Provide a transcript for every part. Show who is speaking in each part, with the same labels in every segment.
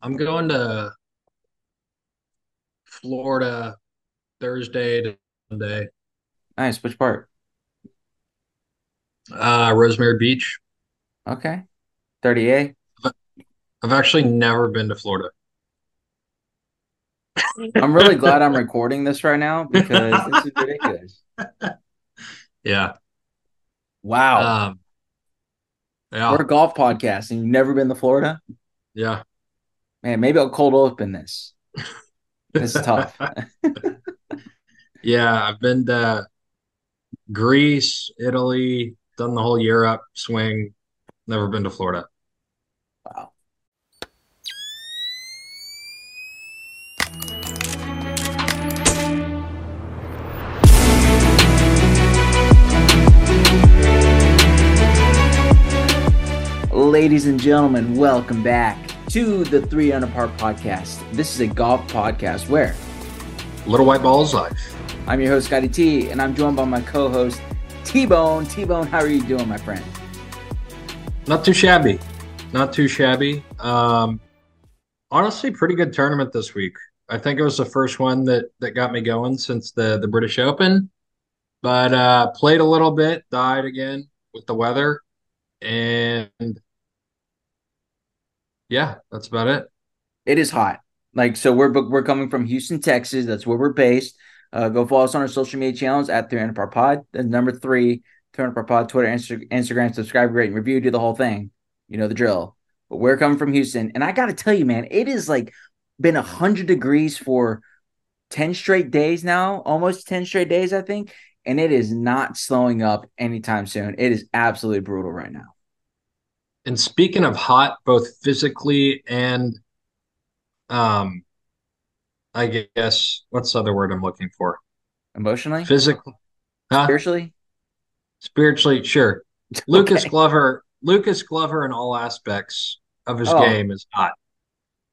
Speaker 1: I'm going to Florida Thursday to Sunday.
Speaker 2: Nice. Which part?
Speaker 1: Uh, Rosemary Beach.
Speaker 2: Okay. 30A.
Speaker 1: I've actually never been to Florida.
Speaker 2: I'm really glad I'm recording this right now because this is ridiculous.
Speaker 1: Yeah.
Speaker 2: Wow.
Speaker 1: Um, yeah.
Speaker 2: We're a golf podcast and you've never been to Florida?
Speaker 1: Yeah.
Speaker 2: Man, maybe I'll cold open this. This is tough.
Speaker 1: Yeah. I've been to Greece, Italy, done the whole Europe swing. Never been to Florida.
Speaker 2: wow. Ladies and gentlemen, welcome back to the Three Under Par podcast. This is a golf podcast where
Speaker 1: Little White Balls life.
Speaker 2: I'm your host, Scotty T, and I'm joined by my co host, T Bone. T Bone, how are you doing, my friend?
Speaker 1: Not too shabby. Not too shabby. Um, honestly, pretty good tournament this week. I think it was the first one that that got me going since the the British Open. But uh, played a little bit, died again with the weather, and yeah, that's about it.
Speaker 2: It is hot. Like, so we're we're coming from Houston, Texas. That's where we're based. Uh, go follow us on our social media channels at 3 Under Par Pod. The number three, 3 Under Par Pod, Twitter, Insta- Instagram, subscribe, rate, and review, do the whole thing. You know the drill. But we're coming from Houston. And I got to tell you, man, it is like been 100 degrees for 10 straight days now, almost 10 straight days, I think. And it is not slowing up anytime soon. It is absolutely brutal right now.
Speaker 1: And speaking of hot, both physically and um, I guess what's the other word I'm looking for?
Speaker 2: Emotionally,
Speaker 1: Physically, huh?
Speaker 2: spiritually.
Speaker 1: Spiritually, sure. Lucas Glover, Lucas Glover in all aspects of his
Speaker 2: Oh,
Speaker 1: game is hot.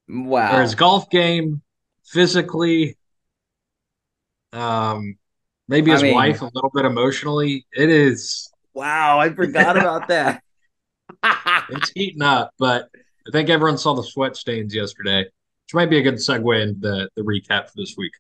Speaker 1: Or
Speaker 2: wow.
Speaker 1: his golf game, physically, um, maybe
Speaker 2: I
Speaker 1: his
Speaker 2: mean,
Speaker 1: wife a little bit emotionally. It is
Speaker 2: wow. I forgot about that.
Speaker 1: It's heating up, but I think everyone saw the sweat stains yesterday, which might be a good segue into the, the recap for this week.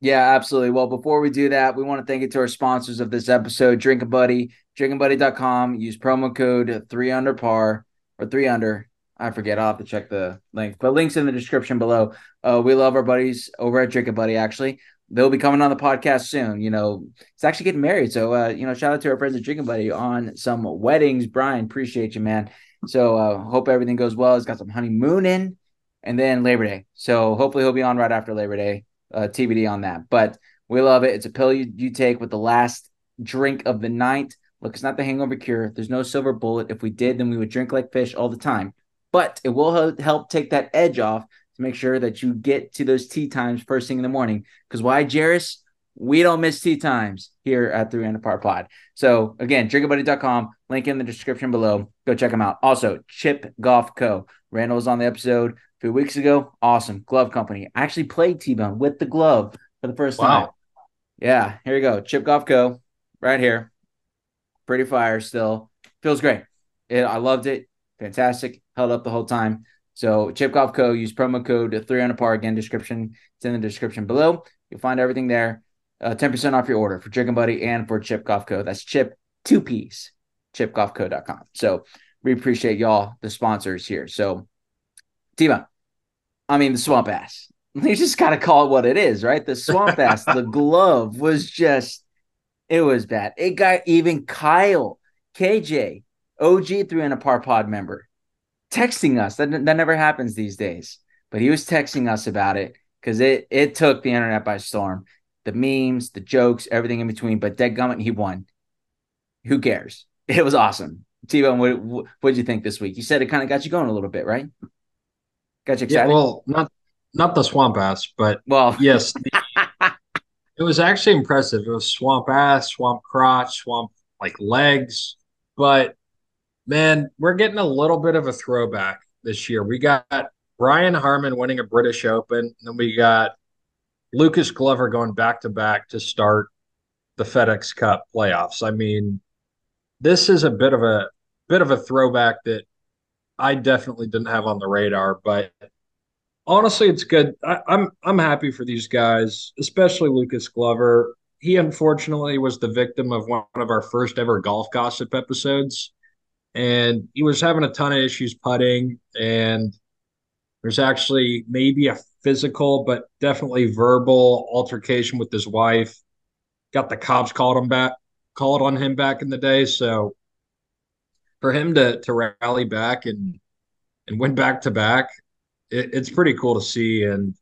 Speaker 2: Yeah, absolutely. Well, before we do that, we want to thank you to our sponsors of this episode, Drinking Buddy, drinkingBuddy.com. Use promo code 3 under par or 3 under. I forget. I'll have to check the link, but links in the description below. Uh, we love our buddies over at Drink Drinking Buddy, actually. They'll be coming on the podcast soon. You know, it's actually getting married. So, uh, you know, shout out to our friends at Drinking Buddy on some weddings. Brian, appreciate you, man. So, uh, hope everything goes well. He's got some honeymoon in and then Labor Day. So, hopefully, he'll be on right after Labor Day uh, TBD on that. But we love it. It's a pill you, you take with the last drink of the night. Look, it's not the hangover cure. There's no silver bullet. If we did, then we would drink like fish all the time. But it will help take that edge off to make sure that you get to those tea times first thing in the morning. Because why, Jairus? We don't miss tea times here at 3 Under Par Pod. So again, drinkingbuddy.com, link in the description below. Go check them out. Also, Chipp Golf Co. Randall was on the episode a few weeks ago. Awesome. Glove company. I actually played T-Bone with the glove for the first time.
Speaker 1: Wow.
Speaker 2: Yeah, here you go. Chipp Golf Co. right here. Pretty fire still. Feels great. It, I loved it. Fantastic. Held up the whole time. So Chipp Golf Co. Use promo code three 300 par again. Description. It's in the description below. You'll find everything there. Uh, 10% off your order for Chicken Buddy and for Chipp Golf Co. That's Chip two piece. ChippGolfCo.com. So we appreciate y'all, the sponsors here. So Tima, I mean the swamp ass. You just gotta call it what it is, right? The swamp ass, the glove was just it was bad. It got even Kyle, KJ, OG three and a par pod member texting us. That, that never happens these days. But he was texting us about it because it it took the internet by storm. The memes, the jokes, everything in between. But Dead Gummit, he won. Who cares? It was awesome. T-Bone, what what did you think this week? You said it kind of got you going a little bit, right? Got you
Speaker 1: Yeah,
Speaker 2: excited?
Speaker 1: well, not not the swamp ass, but
Speaker 2: Well,
Speaker 1: yes, the, it was actually impressive. It was swamp ass, swamp crotch, swamp like legs. But man, we're getting a little bit of a throwback this year. We got Brian Harman winning a British Open, and then we got Lucas Glover going back to back to start the FedEx Cup playoffs. I mean, this is a bit of a bit of a throwback that I definitely didn't have on the radar, but honestly, it's good. I, I'm I'm happy for these guys, especially Lucas Glover. He unfortunately was the victim of one of our first ever golf gossip episodes, and he was having a ton of issues putting. And there's actually maybe a physical, but definitely verbal altercation with his wife. Got the cops called him back, called on him back in the day. So for him to to rally back and and win back to back, it, it's pretty cool to see. And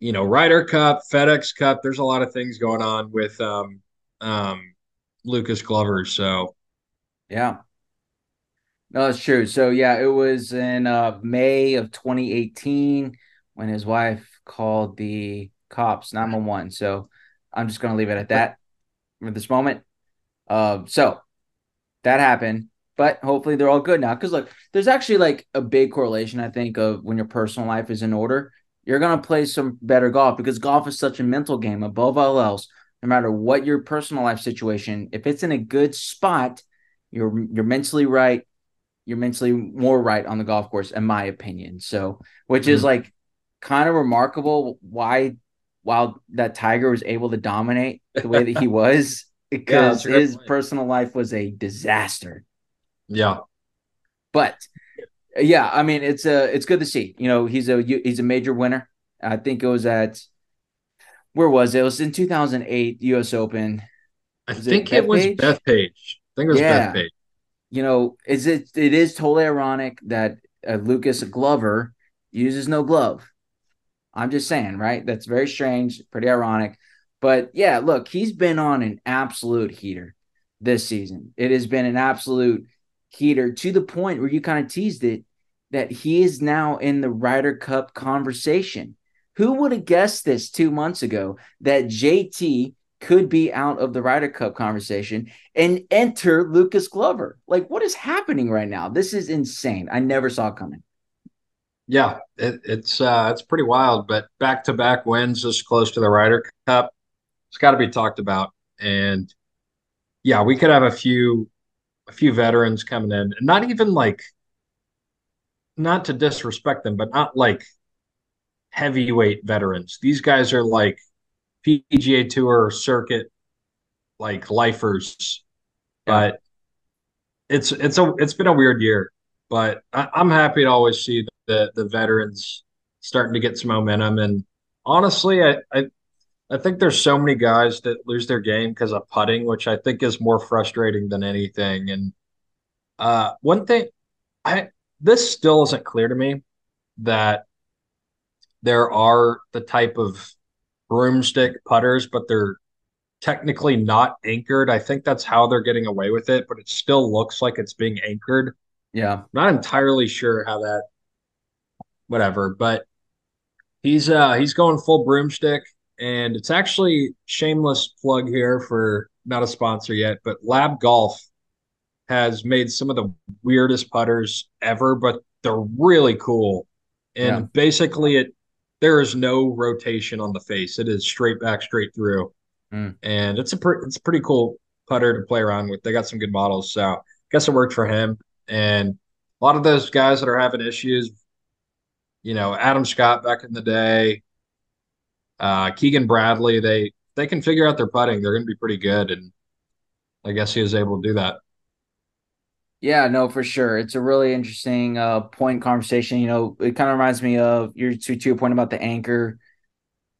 Speaker 1: you know, Ryder Cup, FedEx Cup, there's a lot of things going on with um, um, Lucas Glover. So
Speaker 2: yeah. No, that's true. So yeah, it was in uh, May of 2018 when his wife called the cops 911. So I'm just gonna leave it at that for this moment. Uh, so that happened but hopefully they're all good now. Because look, there's actually like a big correlation, I think, of when your personal life is in order, you're gonna play some better golf because golf is such a mental game above all else. No matter what your personal life situation, if it's in a good spot, you're you're mentally right. You're mentally more right on the golf course, in my opinion. So, which mm-hmm. is like kind of remarkable why while that Tiger was able to dominate the way that he was because yeah, his personal life was a disaster.
Speaker 1: Yeah.
Speaker 2: But yeah, I mean it's a it's good to see. You know, he's a he's a major winner. I think it was at where was it? It was in 2008 US Open.
Speaker 1: I think it, it was Bethpage. I think it was yeah. Bethpage.
Speaker 2: You know, is it it is totally ironic that uh, Lucas Glover uses no glove. I'm just saying, right? That's very strange, pretty ironic. But yeah, look, he's been on an absolute heater this season. It has been an absolute heater to the point where you kind of teased it that he is now in the Ryder Cup conversation. Who would have guessed this two months ago that JT could be out of the Ryder Cup conversation and enter Lucas Glover? Like, what is happening right now? This is insane. I never saw coming.
Speaker 1: Yeah, it, it's uh, it's pretty wild. But back to back wins this close to the Ryder Cup, it's got to be talked about. And yeah, we could have a few a few veterans coming in, not even like, not to disrespect them, but not like heavyweight veterans. These guys are like PGA Tour circuit like lifers, yeah. but it's it's a it's been a weird year. But I, I'm happy to always see the the veterans starting to get some momentum. And honestly, I, I I think there's so many guys that lose their game because of putting, which I think is more frustrating than anything. And uh, one thing, I this still isn't clear to me that there are the type of broomstick putters, but they're technically not anchored. I think that's how they're getting away with it, but it still looks like it's being anchored.
Speaker 2: Yeah,
Speaker 1: not entirely sure how that, whatever, but he's uh he's going full broomstick and it's actually shameless plug here for not a sponsor yet, but Lab Golf has made some of the weirdest putters ever, but they're really cool. And yeah. basically, it there is no rotation on the face; it is straight back, straight through, mm. and it's a pre- it's a pretty cool putter to play around with. They got some good models, so I guess it worked for him. And a lot of those guys that are having issues, you know, Adam Scott back in the day, uh, Keegan Bradley, they they can figure out their putting. They're going to be pretty good, and I guess he was able to do that.
Speaker 2: Yeah, no, for sure. It's a really interesting uh, point conversation. You know, it kind of reminds me of your to, to your point about the anchor.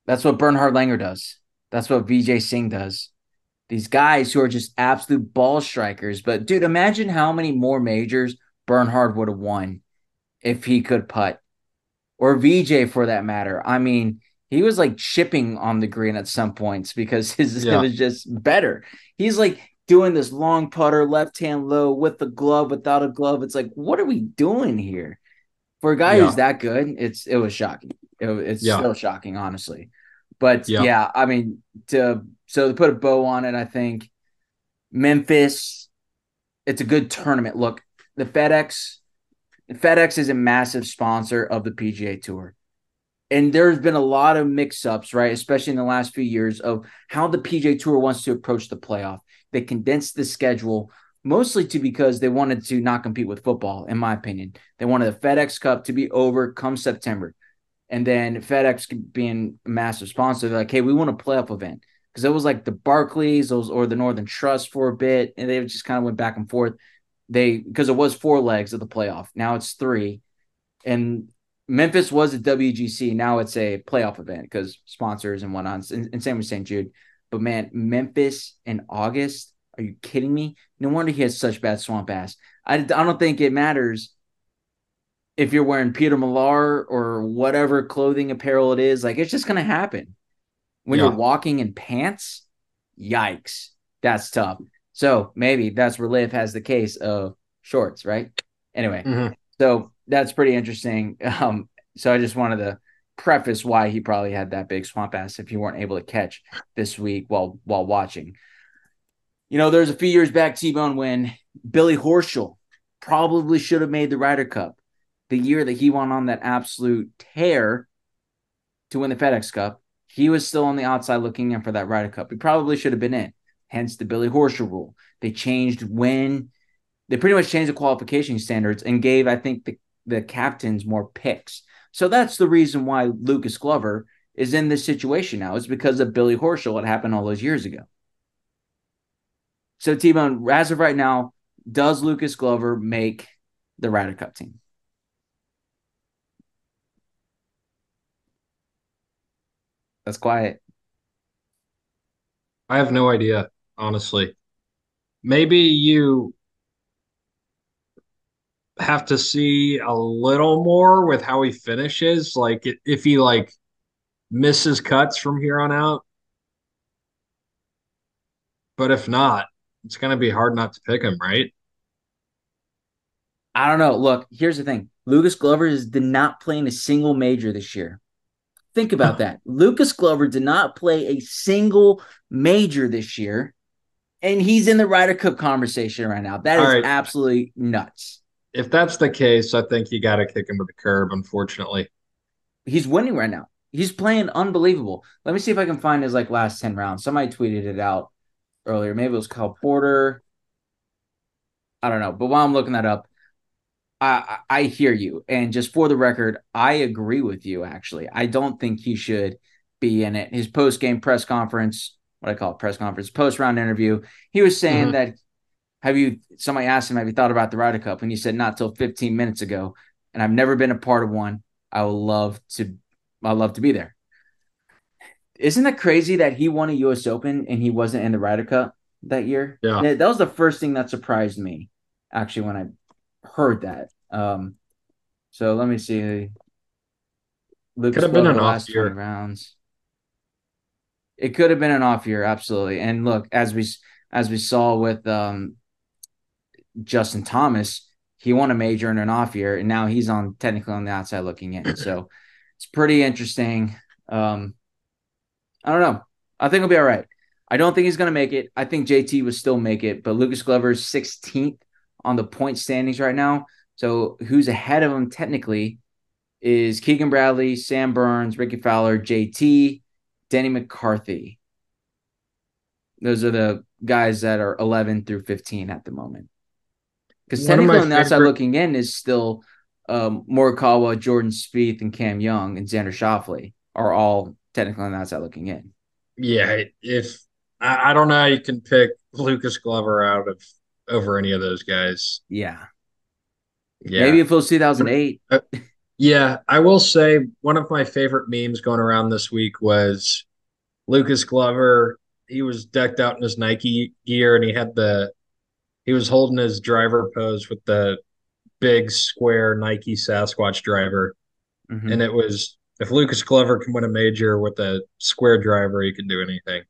Speaker 2: That's what Bernhard Langer does. That's what Vijay Singh does. These guys who are just absolute ball strikers. But dude, imagine how many more majors Bernhard would have won if he could putt, or Vijay for that matter. I mean, he was like chipping on the green at some points because his yeah. it was just better. He's like doing this long putter, left hand low with the glove, without a glove. It's like, what are we doing here? For a guy yeah. who's that good, it's it was shocking. It, it's yeah. still shocking, honestly. But yeah. yeah, I mean, to so to put a bow on it, I think Memphis, it's a good tournament. Look, the FedEx, the FedEx is a massive sponsor of the PGA Tour and there's been a lot of mix-ups, right? Especially in the last few years of how the PGA Tour wants to approach the playoff. They condensed the schedule mostly to because they wanted to not compete with football, in my opinion. They wanted the FedEx Cup to be over come September. And then FedEx being a massive sponsor, they're like, hey, we want a playoff event. Because it was like the Barclays, or the Northern Trust for a bit, and they just kind of went back and forth. They because it was four legs of the playoff. Now it's three. And Memphis was a WGC. Now it's a playoff event because sponsors and whatnot. And, and same with St. Jude. But man, Memphis in August, are you kidding me? No wonder he has such bad swamp ass. I, I don't think it matters if you're wearing Peter Millar or whatever clothing apparel it is. Like it's just gonna happen when yeah. you're walking in pants. Yikes, that's tough. So maybe that's where LIV has the case of shorts, right? Anyway, mm-hmm. so that's pretty interesting. Um, so I just wanted to preface why he probably had that big swamp ass if you weren't able to catch this week while while watching. You know, there's a few years back, T Bone, when Billy Horschel probably should have made the Ryder Cup the year that he went on that absolute tear to win the FedEx Cup. He was still on the outside looking in for that Ryder Cup. He probably should have been in. Hence the Billy Horschel rule. They changed when they pretty much changed the qualification standards and gave, I think, the, the captains more picks. So that's the reason why Lucas Glover is in this situation now. It's because of Billy Horschel. What happened all those years ago. So T-Bone, as of right now, does Lucas Glover make the Ryder Cup team? That's quiet.
Speaker 1: I have no idea, honestly. Maybe you have to see a little more with how he finishes. Like if he like misses cuts from here on out. But if not, it's going to be hard not to pick him, right?
Speaker 2: I don't know. Look, here's the thing. Lucas Glover is, did not play in a single major this year. Think about that. Lucas Glover did not play a single major this year, and he's in the Ryder Cup conversation right now. That All is right. absolutely nuts
Speaker 1: if that's the case, I think you got to kick him to the curb. Unfortunately,
Speaker 2: he's winning right now. He's playing unbelievable. Let me see if I can find his like last ten rounds. Somebody tweeted it out earlier. Maybe it was Kyle Porter. I don't know. But while I'm looking that up, I I hear you. And just for the record, I agree with you. Actually, I don't think he should be in it. His post game press conference, what I call it, press conference, post round interview, he was saying mm-hmm. that have you somebody asked him have you thought about the Ryder Cup? And he said not till 15 minutes ago. And I've never been a part of one. I would love to I love to be there. Isn't that crazy that he won a US Open and he wasn't in the Ryder Cup that year?
Speaker 1: Yeah.
Speaker 2: That was the first thing that surprised me actually when I heard that. Um so let me see.
Speaker 1: Luke could have been an off year.
Speaker 2: rounds. It could have been an off year absolutely. And look as we as we saw with um Justin Thomas, he won a major in an off year, and now he's on technically on the outside looking in. So it's pretty interesting. Um, I don't know. I think he'll be all right. I don't think he's going to make it. I think JT would still make it, but Lucas Glover's 16th on the point standings right now. So who's ahead of him technically is Keegan Bradley, Sam Burns, Rickie Fowler, JT, Denny McCarthy. Those are the guys that are 11 through 15 at the moment. Because technically on the outside looking in is still um, Morikawa, Jordan Spieth, and Cam Young and Xander Schauffele are all technically on the outside looking in.
Speaker 1: Yeah, if I, I don't know how you can pick Lucas Glover out of over any of those guys.
Speaker 2: Yeah. Yeah. Maybe if it was 2008. Uh,
Speaker 1: yeah, I will say one of my favorite memes going around this week was Lucas Glover. He was decked out in his Nike gear and he had the he was holding his driver pose with the big square Nike Sasquatch driver. Mm-hmm. And it was if Lucas Glover can win a major with a square driver, he can do anything.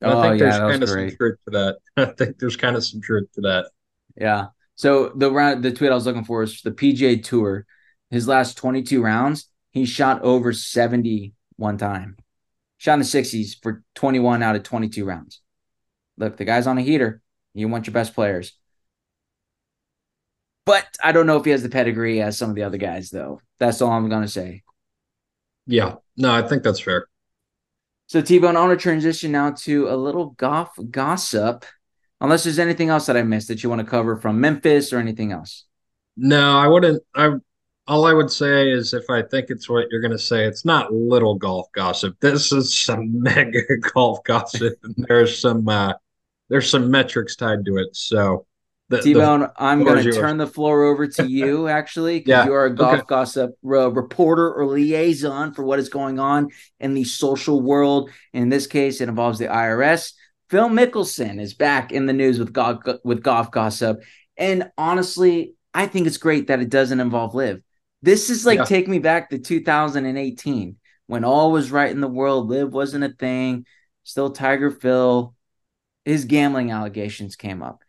Speaker 1: And oh, I think yeah, there's kind of great. some truth to that. I think there's kind of some truth to that.
Speaker 2: Yeah. So the round the tweet I was looking for is the PGA tour. His last 22 rounds, he shot over 70 one time. Shot in the 60s for 21 out of 22 rounds. Look, the guy's on a heater. You want your best players. But I don't know if he has the pedigree as some of the other guys, though. That's all I'm going to say.
Speaker 1: Yeah. No, I think that's fair.
Speaker 2: So, T Bone, I want to transition now to a little golf gossip. Unless there's anything else that I missed that you want to cover from Memphis or anything else.
Speaker 1: No, I wouldn't. I all I would say is if I think it's what you're going to say, it's not little golf gossip. This is some mega golf gossip, and there's some uh, there's some metrics tied to it. So, the,
Speaker 2: T Bone, I'm going to turn the floor over to you actually, because yeah, you are a golf okay. gossip uh, reporter or liaison for what is going on in the social world. In this case, it involves the IRS. Phil Mickelson is back in the news with golf with golf gossip, and honestly, I think it's great that it doesn't involve LIV. This is like yeah. take me back to 2018 when all was right in the world. LIV wasn't a thing. Still Tiger Phil. His gambling allegations came up.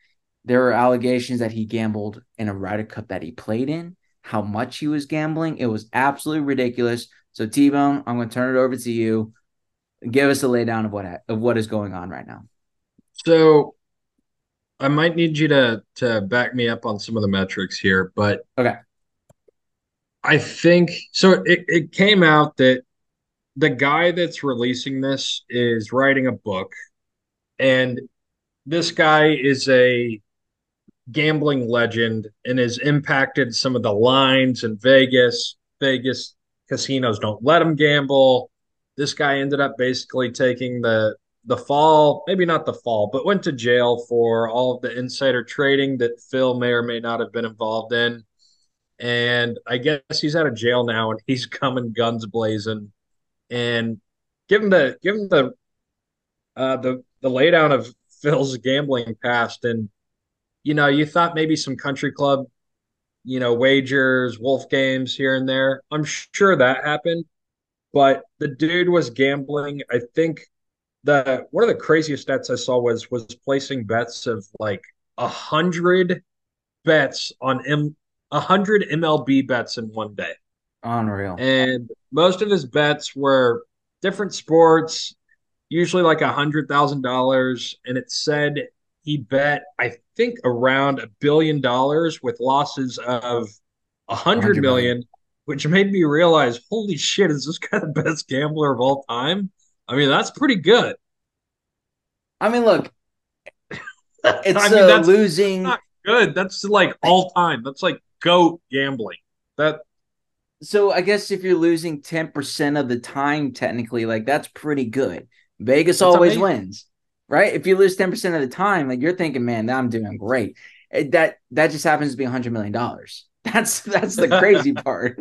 Speaker 2: There were allegations that he gambled in a Ryder Cup that he played in, how much he was gambling. It was absolutely ridiculous. So T Bone, I'm going to turn it over to you. Give us a laydown of what of what is going on right now.
Speaker 1: So I might need you to to back me up on some of the metrics here, but
Speaker 2: okay.
Speaker 1: I think so. It, it came out that the guy that's releasing this is writing a book, and this guy is a gambling legend and has impacted some of the lines in Vegas. Vegas casinos don't let him gamble. This guy ended up basically taking the the fall, maybe not the fall, but went to jail for all of the insider trading that Phil may or may not have been involved in and I guess he's out of jail now, and he's coming guns blazing. And give him the give him the uh, the the laydown of Phil's gambling past, and you know, you thought maybe some country club, you know, wagers, wolf games here and there. I'm sure that happened, but the dude was gambling. I think the one of the craziest stats I saw was was placing bets of like a hundred bets on M 100 MLB bets in one day.
Speaker 2: Unreal.
Speaker 1: And most of his bets were different sports, usually like a hundred thousand dollars. And it said he bet, I think, around a billion dollars with losses of a hundred million, which made me realize, holy shit, is this guy the best gambler of all time? I mean, that's pretty good.
Speaker 2: I mean, look, it's I mean, uh, losing.
Speaker 1: good. That's like all time. That's like goat gambling. That
Speaker 2: so I guess if you're losing 10% of the time, technically, like that's pretty good. Vegas always amazing. wins, right? If you lose 10% of the time, like you're thinking, man, I'm doing great. It, that that just happens to be hundred million dollars. That's that's the crazy part.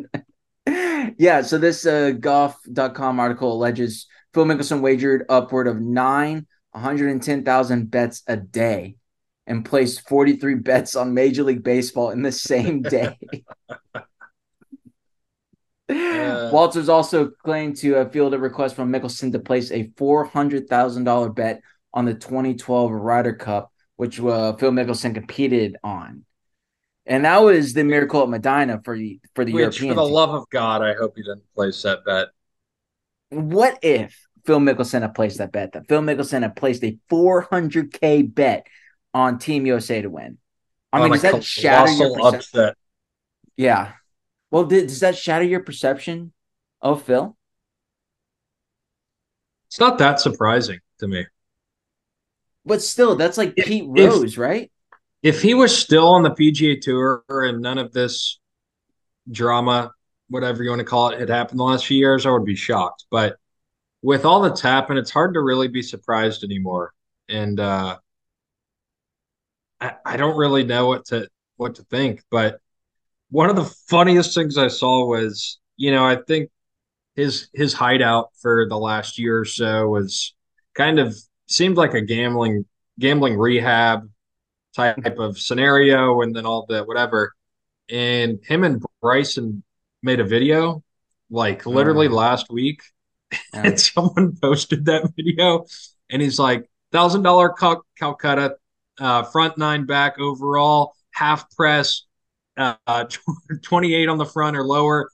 Speaker 2: yeah, so this uh, golf.com article alleges Phil Mickelson wagered upward of nine 110,000 bets a day and placed 43 bets on Major League Baseball in the same day. Uh, Walters also claimed to have fielded a request from Mickelson to place a $400,000 bet on the 2012 Ryder Cup, which uh, Phil Mickelson competed on. And that was the miracle at Medinah for the for the Which, European.
Speaker 1: For the team. love of God, I hope he didn't place that bet.
Speaker 2: What if Phil Mickelson had placed that bet? That Phil Mickelson had placed a 400k bet on Team USA to win. I mean, does that shatter your perception? Upset. Yeah. Well, did, does that shatter your perception of Phil?
Speaker 1: It's not that surprising to me.
Speaker 2: But still, that's like if, Pete Rose,
Speaker 1: if,
Speaker 2: right?
Speaker 1: If he was still on the PGA Tour and none of this drama, whatever you want to call it, had happened the last few years, I would be shocked. But with all that's happened, it's hard to really be surprised anymore. And uh, I, I don't really know what to what to think, but one of the funniest things I saw was, you know, I think his his hideout for the last year or so was kind of seemed like a gambling gambling rehab type of scenario and then all the whatever. And him and Bryson made a video like literally oh. last week. And someone posted that video and he's like, thousand dollar Cal- Calcutta uh, front nine back overall, half press, uh, 28 on the front or lower,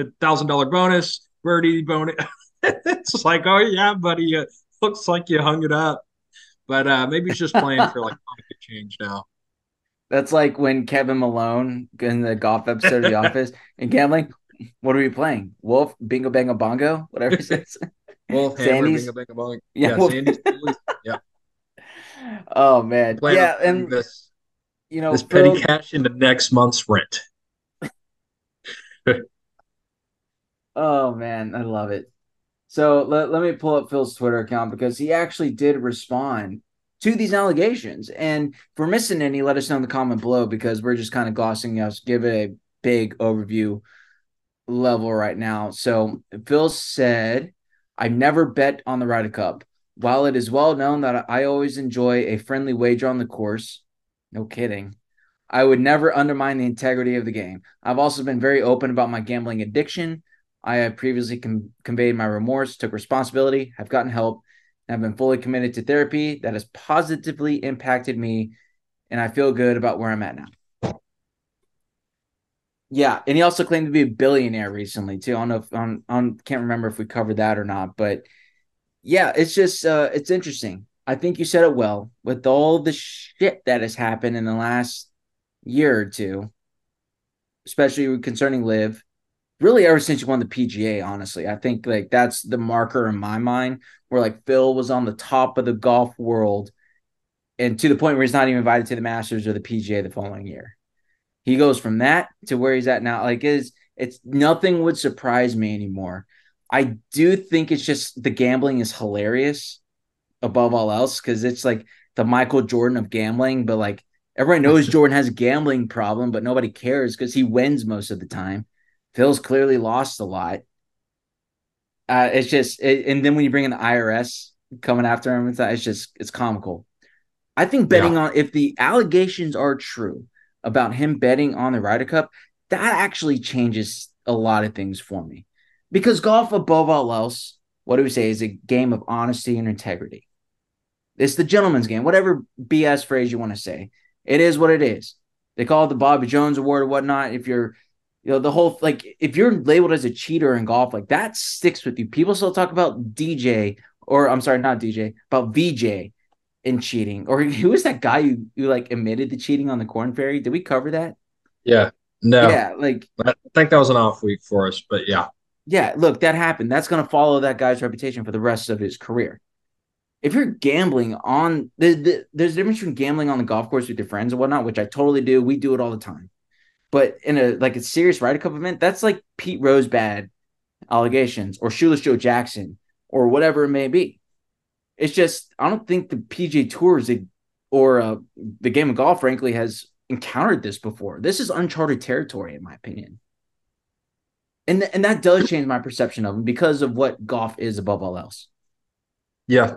Speaker 1: a thousand dollar bonus, birdie bonus. it's like, oh yeah, buddy, it looks like you hung it up, but uh, maybe he's just playing for like pocket change now.
Speaker 2: That's like when Kevin Malone in the golf episode of The Office and gambling. What are we playing? Wolf, Bingo Bango Bongo, whatever it says.
Speaker 1: Wolf, Hammer, Bingo Bango Bongo. Yeah, yeah Wolf.
Speaker 2: yeah. oh man, yeah, and
Speaker 1: this
Speaker 2: you know
Speaker 1: this Phil, petty cash into next month's rent.
Speaker 2: Oh man, I love it. So let, let me pull up Phil's Twitter account because he actually did respond to these allegations. And if we're missing any, let us know in the comment below because we're just kind of glossing us, give it a big overview level right now. So Phil said, I never bet on the Ryder Cup. While it is well known that I always enjoy a friendly wager on the course, no kidding, I would never undermine the integrity of the game. I've also been very open about my gambling addiction I have previously com- conveyed my remorse, took responsibility, have gotten help, and have been fully committed to therapy that has positively impacted me, and I feel good about where I'm at now. Yeah, and he also claimed to be a billionaire recently too. I don't know if on on can't remember if we covered that or not, but yeah, it's just uh it's interesting. I think you said it well with all the shit that has happened in the last year or two, especially concerning LIV really ever since you won the PGA, honestly. I think like that's the marker in my mind where like Phil was on the top of the golf world and to the point where he's not even invited to the Masters or the PGA the following year. He goes from that to where he's at now. Like is it's nothing would surprise me anymore. I do think it's just the gambling is hilarious above all else because it's like the Michael Jordan of gambling, but like everyone knows Jordan has a gambling problem, but nobody cares because he wins most of the time. Phil's clearly lost a lot. Uh, it's just, it, and then when you bring in the IRS coming after him, it's, it's just, it's comical. I think betting yeah. on, if the allegations are true about him betting on the Ryder Cup, that actually changes a lot of things for me. Because golf, above all else, what do we say, is a game of honesty and integrity. It's the gentleman's game, whatever BS phrase you want to say. It is what it is. They call it the Bobby Jones Award or whatnot. If you're you know the whole like if you're labeled as a cheater in golf like that sticks with you. People still talk about dj or i'm sorry not dj about vj in cheating. Or who was that guy who, who like admitted the cheating on the Korn Ferry did we cover that?
Speaker 1: Yeah. No.
Speaker 2: Yeah like
Speaker 1: i think that was an off week for us but yeah.
Speaker 2: Yeah look that happened. That's going to follow that guy's reputation for the rest of his career. If you're gambling on the, the, there's a difference between gambling on the golf course with your friends and whatnot which i totally do. We do it all the time but in a like a serious Ryder Cup event, that's like Pete Rose bad allegations or Shoeless Joe Jackson or whatever it may be. It's just I don't think the PGA Tour's or uh, the game of golf, frankly, has encountered this before. This is uncharted territory, in my opinion. And, th- and that does change my perception of them because of what golf is above all else.
Speaker 1: Yeah.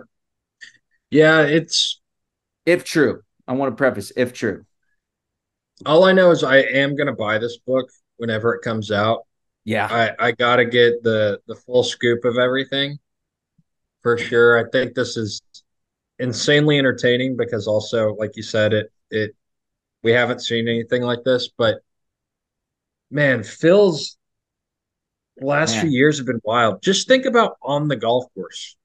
Speaker 1: Yeah, it's
Speaker 2: if true. I want to preface if true
Speaker 1: all I know is I am going to buy this book whenever it comes out.
Speaker 2: Yeah,
Speaker 1: I I got to get the the full scoop of everything for sure. I think this is insanely entertaining because also, like you said, it it we haven't seen anything like this. But man, Phil's last man. few years have been wild. Just think about on the golf course,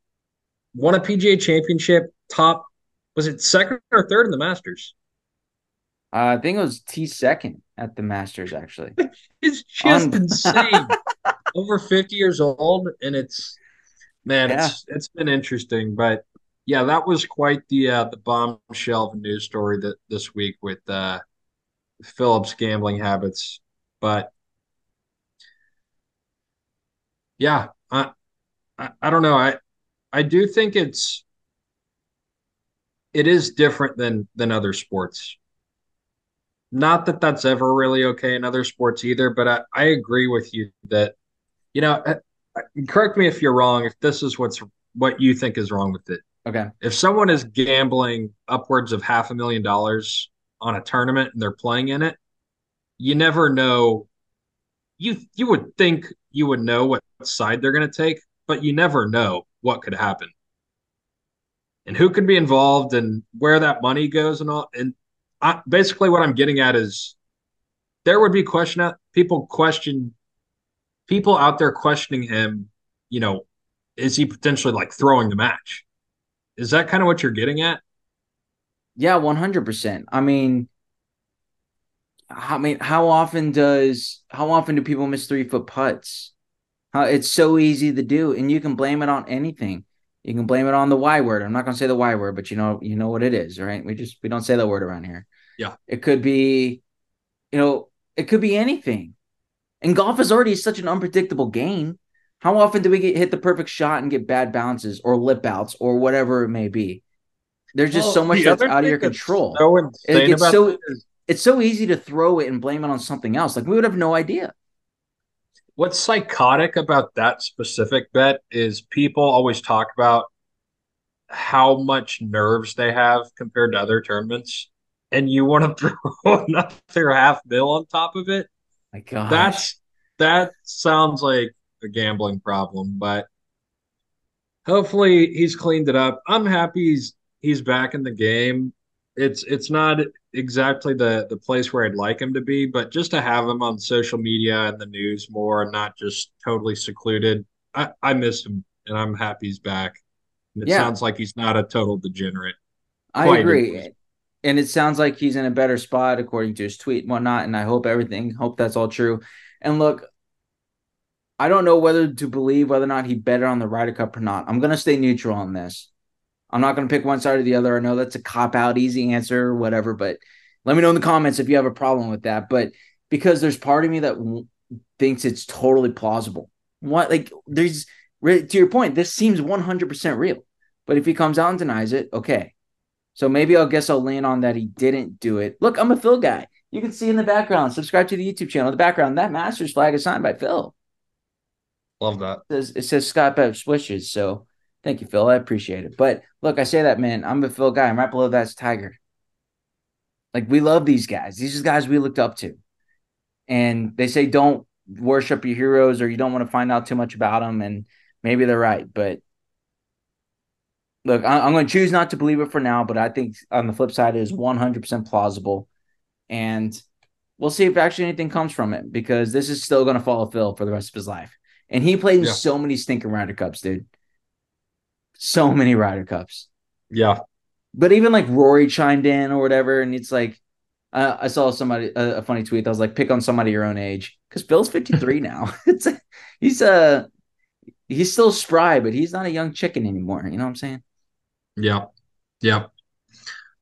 Speaker 1: won a PGA Championship, top was it second or third in the Masters?
Speaker 2: Uh, I think it was T second at the Masters. Actually,
Speaker 1: it's just Un- insane. Over fifty years old, and it's man, yeah. it's it's been interesting. But yeah, that was quite the uh, the bombshell news story that this week with uh, Phillips gambling habits. But yeah, I, I I don't know. I I do think it's it is different than than other sports not that that's ever really okay in other sports either, but I, I agree with you that, you know, uh, uh, correct me if you're wrong, if this is what's what you think is wrong with it.
Speaker 2: Okay.
Speaker 1: If someone is gambling upwards of half a million dollars on a tournament and they're playing in it, you never know. You you would think you would know what side they're going to take, but you never know what could happen and who could be involved and where that money goes and all. And I, basically what I'm getting at is there would be question people question people out there questioning him. You know, is he potentially like throwing the match? Is that kind of what you're getting at?
Speaker 2: Yeah, one hundred percent. I mean, I mean, how often does how often do people miss three foot putts? How it's so easy to do, and you can blame it on anything. You can blame it on the Y word. I'm not going to say the Y word, but you know, you know what it is, right? We just we don't say that word around here.
Speaker 1: Yeah.
Speaker 2: It could be, you know, it could be anything. And golf is already such an unpredictable game. How often do we get hit the perfect shot and get bad bounces or lip outs or whatever it may be? There's just well, so much that's out of your control.
Speaker 1: So
Speaker 2: it's so it's so easy to throw it and blame it on something else. Like we would have no idea.
Speaker 1: What's psychotic about that specific bet is people always talk about how much nerves they have compared to other tournaments, and you want to throw another half mil on top of it.
Speaker 2: My God,
Speaker 1: that's that sounds like a gambling problem, but hopefully he's cleaned it up. I'm happy he's he's back in the game. It's it's not exactly the the place where I'd like him to be, but just to have him on social media and the news more and not just totally secluded. I, I miss him and I'm happy he's back. And it yeah. sounds like he's not a total degenerate.
Speaker 2: I agree. And it sounds like he's in a better spot according to his tweet and whatnot. And I hope everything, hope that's all true. And look, I don't know whether to believe whether or not he betted on the Ryder Cup or not. I'm going to stay neutral on this. I'm not going to pick one side or the other. I know that's a cop out, easy answer, whatever, but let me know in the comments if you have a problem with that. But because there's part of me that w- thinks it's totally plausible. What, like, there's, to your point, this seems 100% real. But if he comes out and denies it, okay. So maybe I'll guess I'll lean on that he didn't do it. Look, I'm a Phil guy. You can see in the background, subscribe to the YouTube channel. In the background, that Masters flag is signed by Phil.
Speaker 1: Love that.
Speaker 2: It says, it says Scott Bev Swishes. So Thank you, Phil. I appreciate it. But look, I say that, man. I'm a Phil guy. I'm right below that's Tiger. Like we love these guys. These are guys we looked up to. And they say don't worship your heroes or you don't want to find out too much about them. And maybe they're right. But look, I'm going to choose not to believe it for now. But I think on the flip side, it is 100% plausible. And we'll see if actually anything comes from it because this is still going to follow Phil for the rest of his life. And he played in yeah. so many stinking Ryder Cups, dude so many Ryder Cups.
Speaker 1: Yeah.
Speaker 2: But even like Rory chimed in or whatever, and it's like uh, I saw somebody a, a, funny tweet. I was like, pick on somebody your own age because Phil's fifty three now. it's he's uh he's still spry, but he's not a young chicken anymore. You know what I'm saying?
Speaker 1: Yeah, yeah.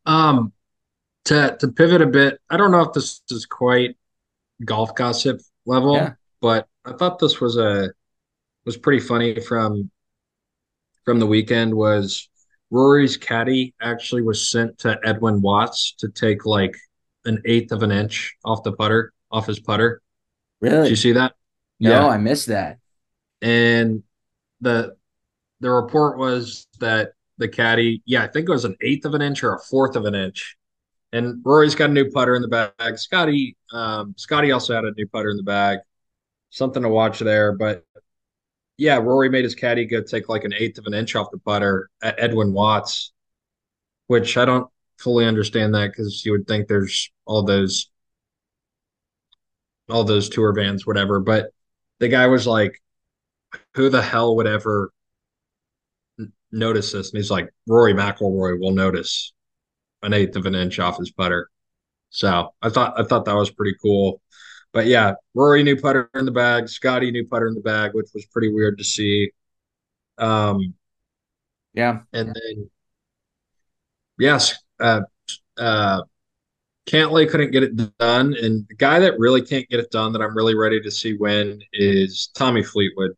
Speaker 1: Um, to to pivot a bit, I don't know if this is quite golf gossip level, yeah. but I thought this was a was pretty funny from from the weekend was Rory's caddy actually was sent to Edwin Watts to take like an eighth of an inch off the putter, off his putter.
Speaker 2: Really?
Speaker 1: Did you see that?
Speaker 2: No, yeah. I missed that.
Speaker 1: And the the report was that the caddy, yeah, I think it was an eighth of an inch or a fourth of an inch. And Rory's got a new putter in the bag. Scotty, um, Scotty also had a new putter in the bag. Something to watch there. But yeah, Rory made his caddy go take like an eighth of an inch off the putter at Edwin Watts, which I don't fully understand that because you would think there's all those all those tour vans, whatever. But the guy was like, "Who the hell would ever notice this?" And he's like, "Rory McIlroy will notice an eighth of an inch off his putter." So I thought I thought that was pretty cool but yeah, Rory new putter in the bag, Scotty new putter in the bag, which was pretty weird to see. Um,
Speaker 2: yeah,
Speaker 1: and then yes, uh, uh, Cantlay couldn't get it done, and the guy that really can't get it done that I'm really ready to see win is Tommy Fleetwood.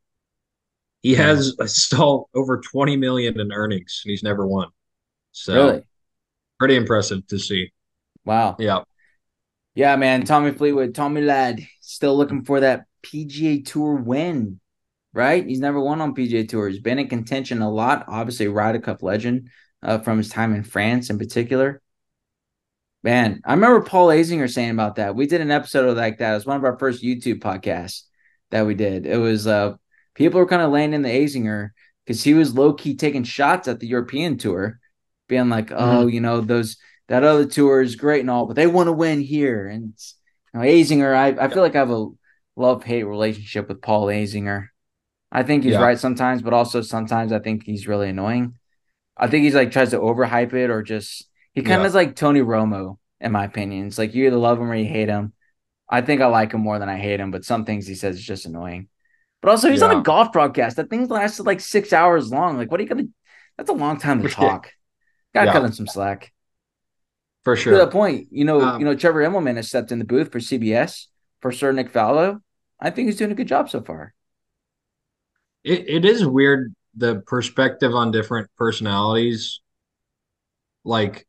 Speaker 1: He yeah. has still over 20 million in earnings, and he's never won. So, really? pretty impressive to see.
Speaker 2: Wow.
Speaker 1: Yeah.
Speaker 2: Yeah, man. Tommy Fleetwood, Tommy Lad, still looking for that PGA Tour win, right? He's never won on PGA Tour. He's been in contention a lot. Obviously, Ryder Cup legend uh, from his time in France in particular. Man, I remember Paul Azinger saying about that. We did an episode like that. It was one of our first YouTube podcasts that we did. It was uh people were kind of laying in the Azinger because he was low key taking shots at the European tour, being like, mm-hmm. oh, mm-hmm. you know, those that other tour is great and all, but they want to win here. And you know, Azinger, I, I feel like I have a love hate relationship with Paul Azinger. I think he's yeah. right sometimes, but also sometimes I think he's really annoying. I think he's like tries to overhype it or just he kind of yeah. is like Tony Romo, in my opinion. It's like you either love him or you hate him. I think I like him more than I hate him, but some things he says is just annoying. But also, he's yeah. on a golf broadcast. That thing lasted like six hours long. Like, what are you gonna? That's a long time to talk. Gotta cut him some slack.
Speaker 1: For sure.
Speaker 2: To that point, you know,
Speaker 1: Um,
Speaker 2: you know, Trevor Immelman has stepped in the booth for CBS for Sir Nick Faldo. I think he's doing a good job so far.
Speaker 1: It, it is weird the perspective on different personalities. Like,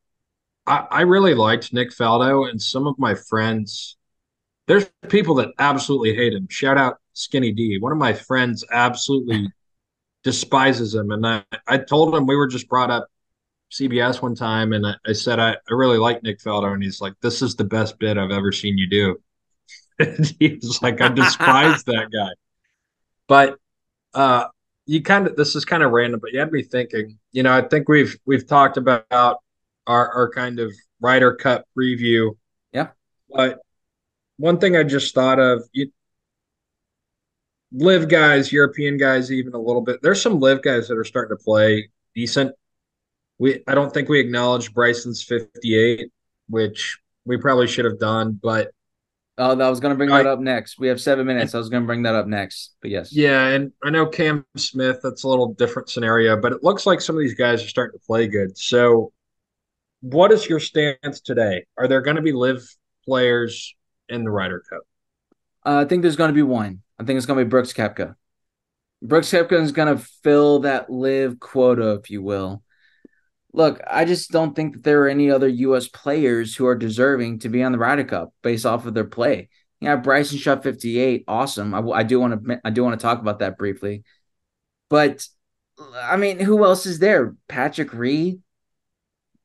Speaker 1: I, I really liked Nick Faldo, and some of my friends, there's people that absolutely hate him. Shout out Skinny D. One of my friends absolutely despises him. And I, I told him we were just brought up CBS one time, and I, I said, I, I really like Nick Faldo. And he's like, This is the best bit I've ever seen you do. And he was like, I despise that guy. But uh you kind of this is kind of random, but you had me thinking. You know, I think we've we've talked about our our kind of Ryder Cup preview.
Speaker 2: Yeah.
Speaker 1: But one thing I just thought of, you LIV guys, European guys, even a little bit. There's some LIV guys that are starting to play decent. We I don't think we acknowledged Bryson's 58, which we probably should have done, but
Speaker 2: Oh, I was going to bring
Speaker 1: I-
Speaker 2: that up next. We have seven minutes. I was going to bring that up next. But yes.
Speaker 1: Yeah, and I know Cam Smith, that's a little different scenario, but it looks like some of these guys are starting to play good. So, what is your stance today? Are there going to be LIV players in the Ryder Cup?
Speaker 2: Uh, I think there's going to be one. I think it's going to be Brooks Koepka. Brooks Koepka is going to fill that LIV quota, if you will. Look, I just don't think that there are any other U.S. players who are deserving to be on the Ryder Cup based off of their play. Yeah, Bryson shot 58, awesome. I, I do want to I do want to talk about that briefly, but I mean, who else is there? Patrick Reed,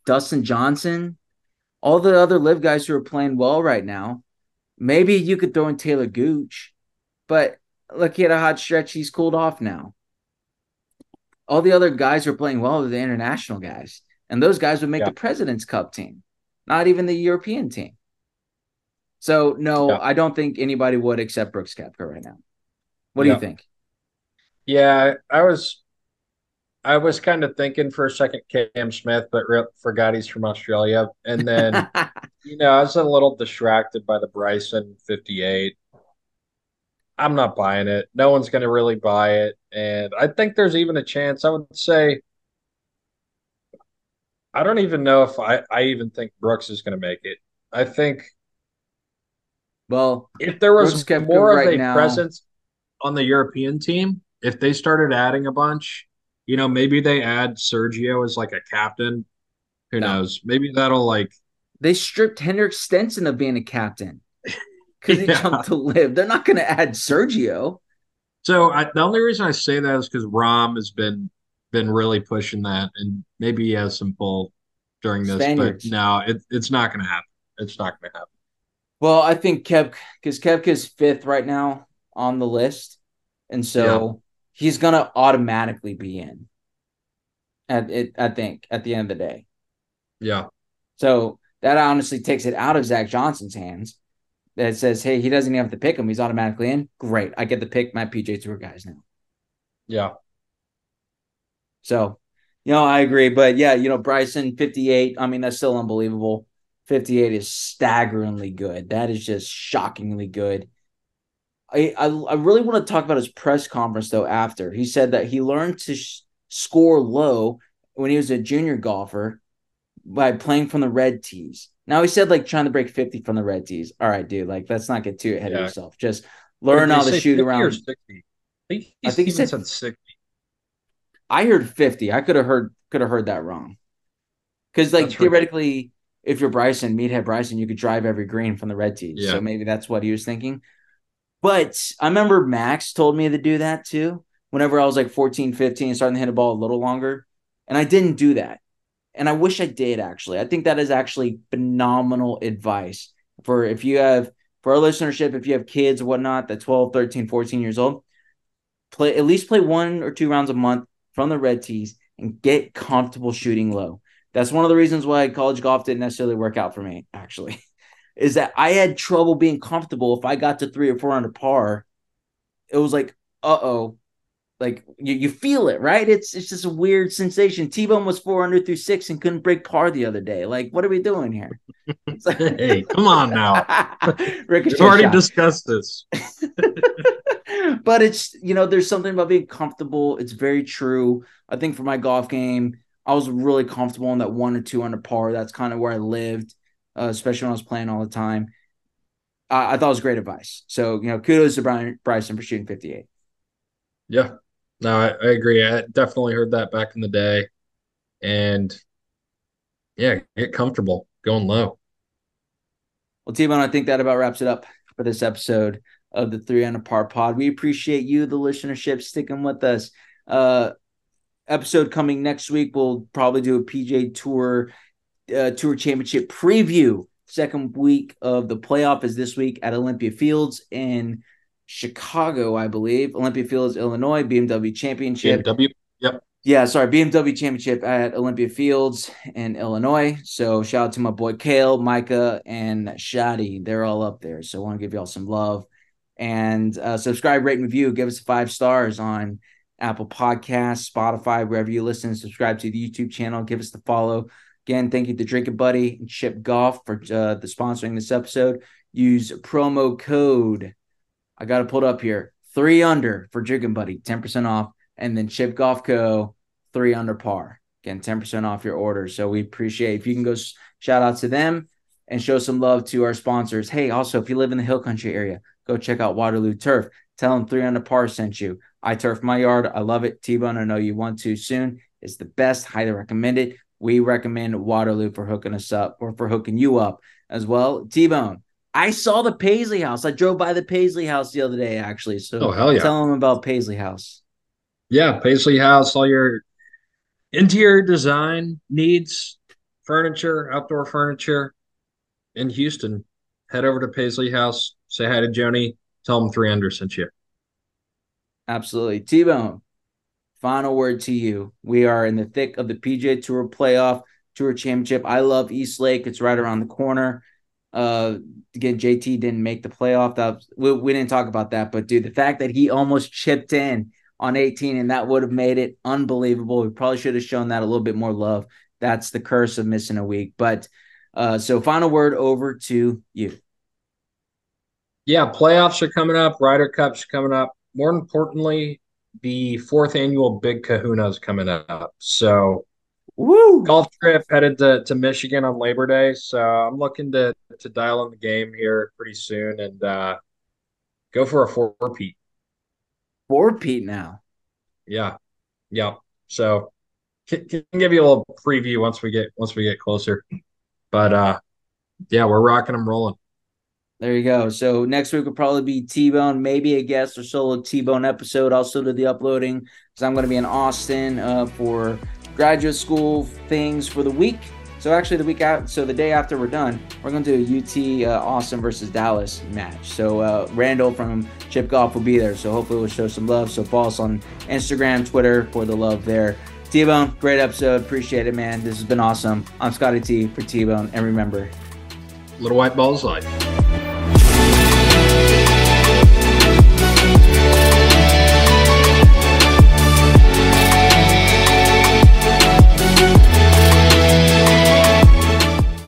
Speaker 2: Dustin Johnson, all the other LIV guys who are playing well right now. Maybe you could throw in Taylor Gooch, but look, he had a hot stretch. He's cooled off now. All the other guys who are playing well are the international guys, and those guys would make
Speaker 1: Yeah.
Speaker 2: the President's Cup team, not even the European team. So no,
Speaker 1: Yeah.
Speaker 2: I don't think anybody would except Brooks Koepka right now. What do
Speaker 1: Yeah.
Speaker 2: you think?
Speaker 1: Yeah, I was I was kind of thinking for a second Cam Smith, but re- forgot he's from Australia. And then, you know, I was a little distracted by the Bryson 58. I'm not buying it. No one's going to really buy it. And I think there's even a chance, I would say, I don't even know if I, I even think Brooks is going to make it. I think
Speaker 2: well,
Speaker 1: if there was more of
Speaker 2: right
Speaker 1: a
Speaker 2: now-
Speaker 1: presence on the European team, if they started adding a bunch, you know, maybe they add Sergio as like a captain. Who
Speaker 2: No.
Speaker 1: knows? Maybe that'll like
Speaker 2: they stripped Henrik Stenson of being a captain because he
Speaker 1: Yeah.
Speaker 2: jumped to LIV. They're not going to add Sergio.
Speaker 1: So I, the only reason I say that is because Rahm has been been really pushing that, and maybe he has some pull during this.
Speaker 2: Spaniards.
Speaker 1: But no, it, it's not going to happen. It's not going to happen.
Speaker 2: Well, I think Kev because Koepka's fifth right now on the list, and so he's gonna automatically be in. At it, I think at the end of the day.
Speaker 1: Yeah,
Speaker 2: So that honestly takes it out of Zach Johnson's hands. That says, hey, he doesn't even have to pick him; he's automatically in. Great, I get to pick my PGA Tour guys now.
Speaker 1: yeah,
Speaker 2: So, you know, I agree. But yeah, you know, Bryson, 58. I mean, that's still unbelievable. 58 is staggeringly good. That is just shockingly good. I, I, I really want to talk about his press conference, though, after. He said that he learned to sh- score low when he was a junior golfer by playing from the red tees. Now, he said, like, trying to break 50 from the red tees. All right, dude, like, let's not get too ahead
Speaker 1: Yeah.
Speaker 2: of yourself. Just learn how to shoot around.
Speaker 1: 60? I think,
Speaker 2: I think he said-
Speaker 1: said 60.
Speaker 2: I heard 50. I could have heard could have heard that wrong. Because like
Speaker 1: That's
Speaker 2: theoretically, if you're Bryson, meathead Bryson, you could drive every green from the red tees.
Speaker 1: Yeah.
Speaker 2: So maybe that's what he was thinking. But I remember Max told me to do that too. Whenever I was like 14, 15, starting to hit a ball a little longer. And I didn't do that. And I wish I did actually. I think that is actually phenomenal advice for if you have for our listenership, if you have kids or whatnot, that 12, 13, 14 years old, play at least play one or two rounds a month from the red tees and get comfortable shooting low. That's one of the reasons why college golf didn't necessarily work out for me, actually, is that I had trouble being comfortable if I got to three or four under par. It was like, uh oh. Like you, you feel it, right? It's it's just a weird sensation. T Bone was four under through six and couldn't break par the other day. Like, what are we doing here? Like-
Speaker 1: Hey, come on now.
Speaker 2: Ricochet
Speaker 1: We've already
Speaker 2: shot
Speaker 1: discussed this.
Speaker 2: but it's you know there's something about being comfortable it's very true i think for my golf game I was really comfortable in that one or two under par. That's kind of where I lived, uh, especially when I was playing all the time. I, I thought it was great advice. So, you know, kudos to Brian Bryson for shooting 58.
Speaker 1: Yeah. No, I, I agree. I definitely heard that back in the day. And yeah, get comfortable going low.
Speaker 2: Well, T-Bone, I think that about wraps it up for this episode of the Three Under Par Pod. We appreciate you, the listenership, sticking with us. Uh, episode coming next week. We'll probably do a PGA Tour uh, Tour Championship preview. Second week of the playoff is this week at Olympia Fields in Chicago, I believe. Olympia Fields, Illinois, BMW Championship.
Speaker 1: BMW. Yep.
Speaker 2: Yeah, sorry, BMW Championship at Olympia Fields in Illinois. So shout out to my boy Kale, Micah, and Shadi. They're all up there. So I want to give y'all some love. And uh, subscribe, rate, and review. Give us five stars on Apple Podcasts, Spotify, wherever you listen. Subscribe to the YouTube channel. Give us the follow. Again, thank you to Drinking Buddy and Chipp Golf for uh, the sponsoring this episode. Use promo code. I got it up here. Three under for Drinking Buddy, ten percent off and then Chipp Golf Co. three under par. Again, 10% off your order. So we appreciate if you can go shout out to them and show some love to our sponsors. Hey, also, if you live in the Hill Country area, go check out Waterloo Turf. Tell them three under par sent you. I turf my yard. I love it. T Bone, I know you want to soon. It's the best. Highly recommend it. We recommend Waterloo for hooking us up or for hooking you up as well. T Bone, I saw the Paisley House. I drove by the Paisley House the other day, actually. So
Speaker 1: oh, hell yeah.
Speaker 2: tell them about Paisley House
Speaker 1: yeah, Paisley House, all your interior design needs, furniture, outdoor furniture in Houston. Head over to Paisley House, say hi to Joni, tell them three under sent you.
Speaker 2: Absolutely. T Bone, final word to you. We are in the thick of the PGA Tour playoff, Tour Championship. I love East Lake. It's right around the corner. Uh, again, JT didn't make the playoff. That we, we didn't talk about that, but dude, the fact that he almost chipped in on 18, and that would have made it unbelievable. We probably should have shown that a little bit more love. That's the curse of missing a week. But uh, so, final word over to you.
Speaker 1: Yeah, playoffs are coming up. Ryder Cup's coming up. More importantly, the fourth annual Big Kahuna is coming up. So,
Speaker 2: Woo!
Speaker 1: golf trip headed to, to Michigan on Labor Day. So I'm looking to to dial in the game here pretty soon and uh, go for a four peat.
Speaker 2: Four Pete now.
Speaker 1: Yeah, yeah. So can, can give you a little preview once we get once we get closer. But uh, yeah, we're rocking them rolling.
Speaker 2: There you go. So next week will probably be T Bone, maybe a guest or solo T Bone episode. Also to the uploading because I'm going to be in Austin uh, for graduate school things for the week. So actually, the week out, so the day after we're done, we're going to do a UT uh, Austin versus Dallas match. So uh, Randall from Chipp Golf will be there. So hopefully we'll show some love. So follow us on Instagram, Twitter for the love there. T-Bone, great episode. Appreciate it, man. This has been awesome. I'm Scotty T for T-Bone. And remember,
Speaker 1: little white balls life.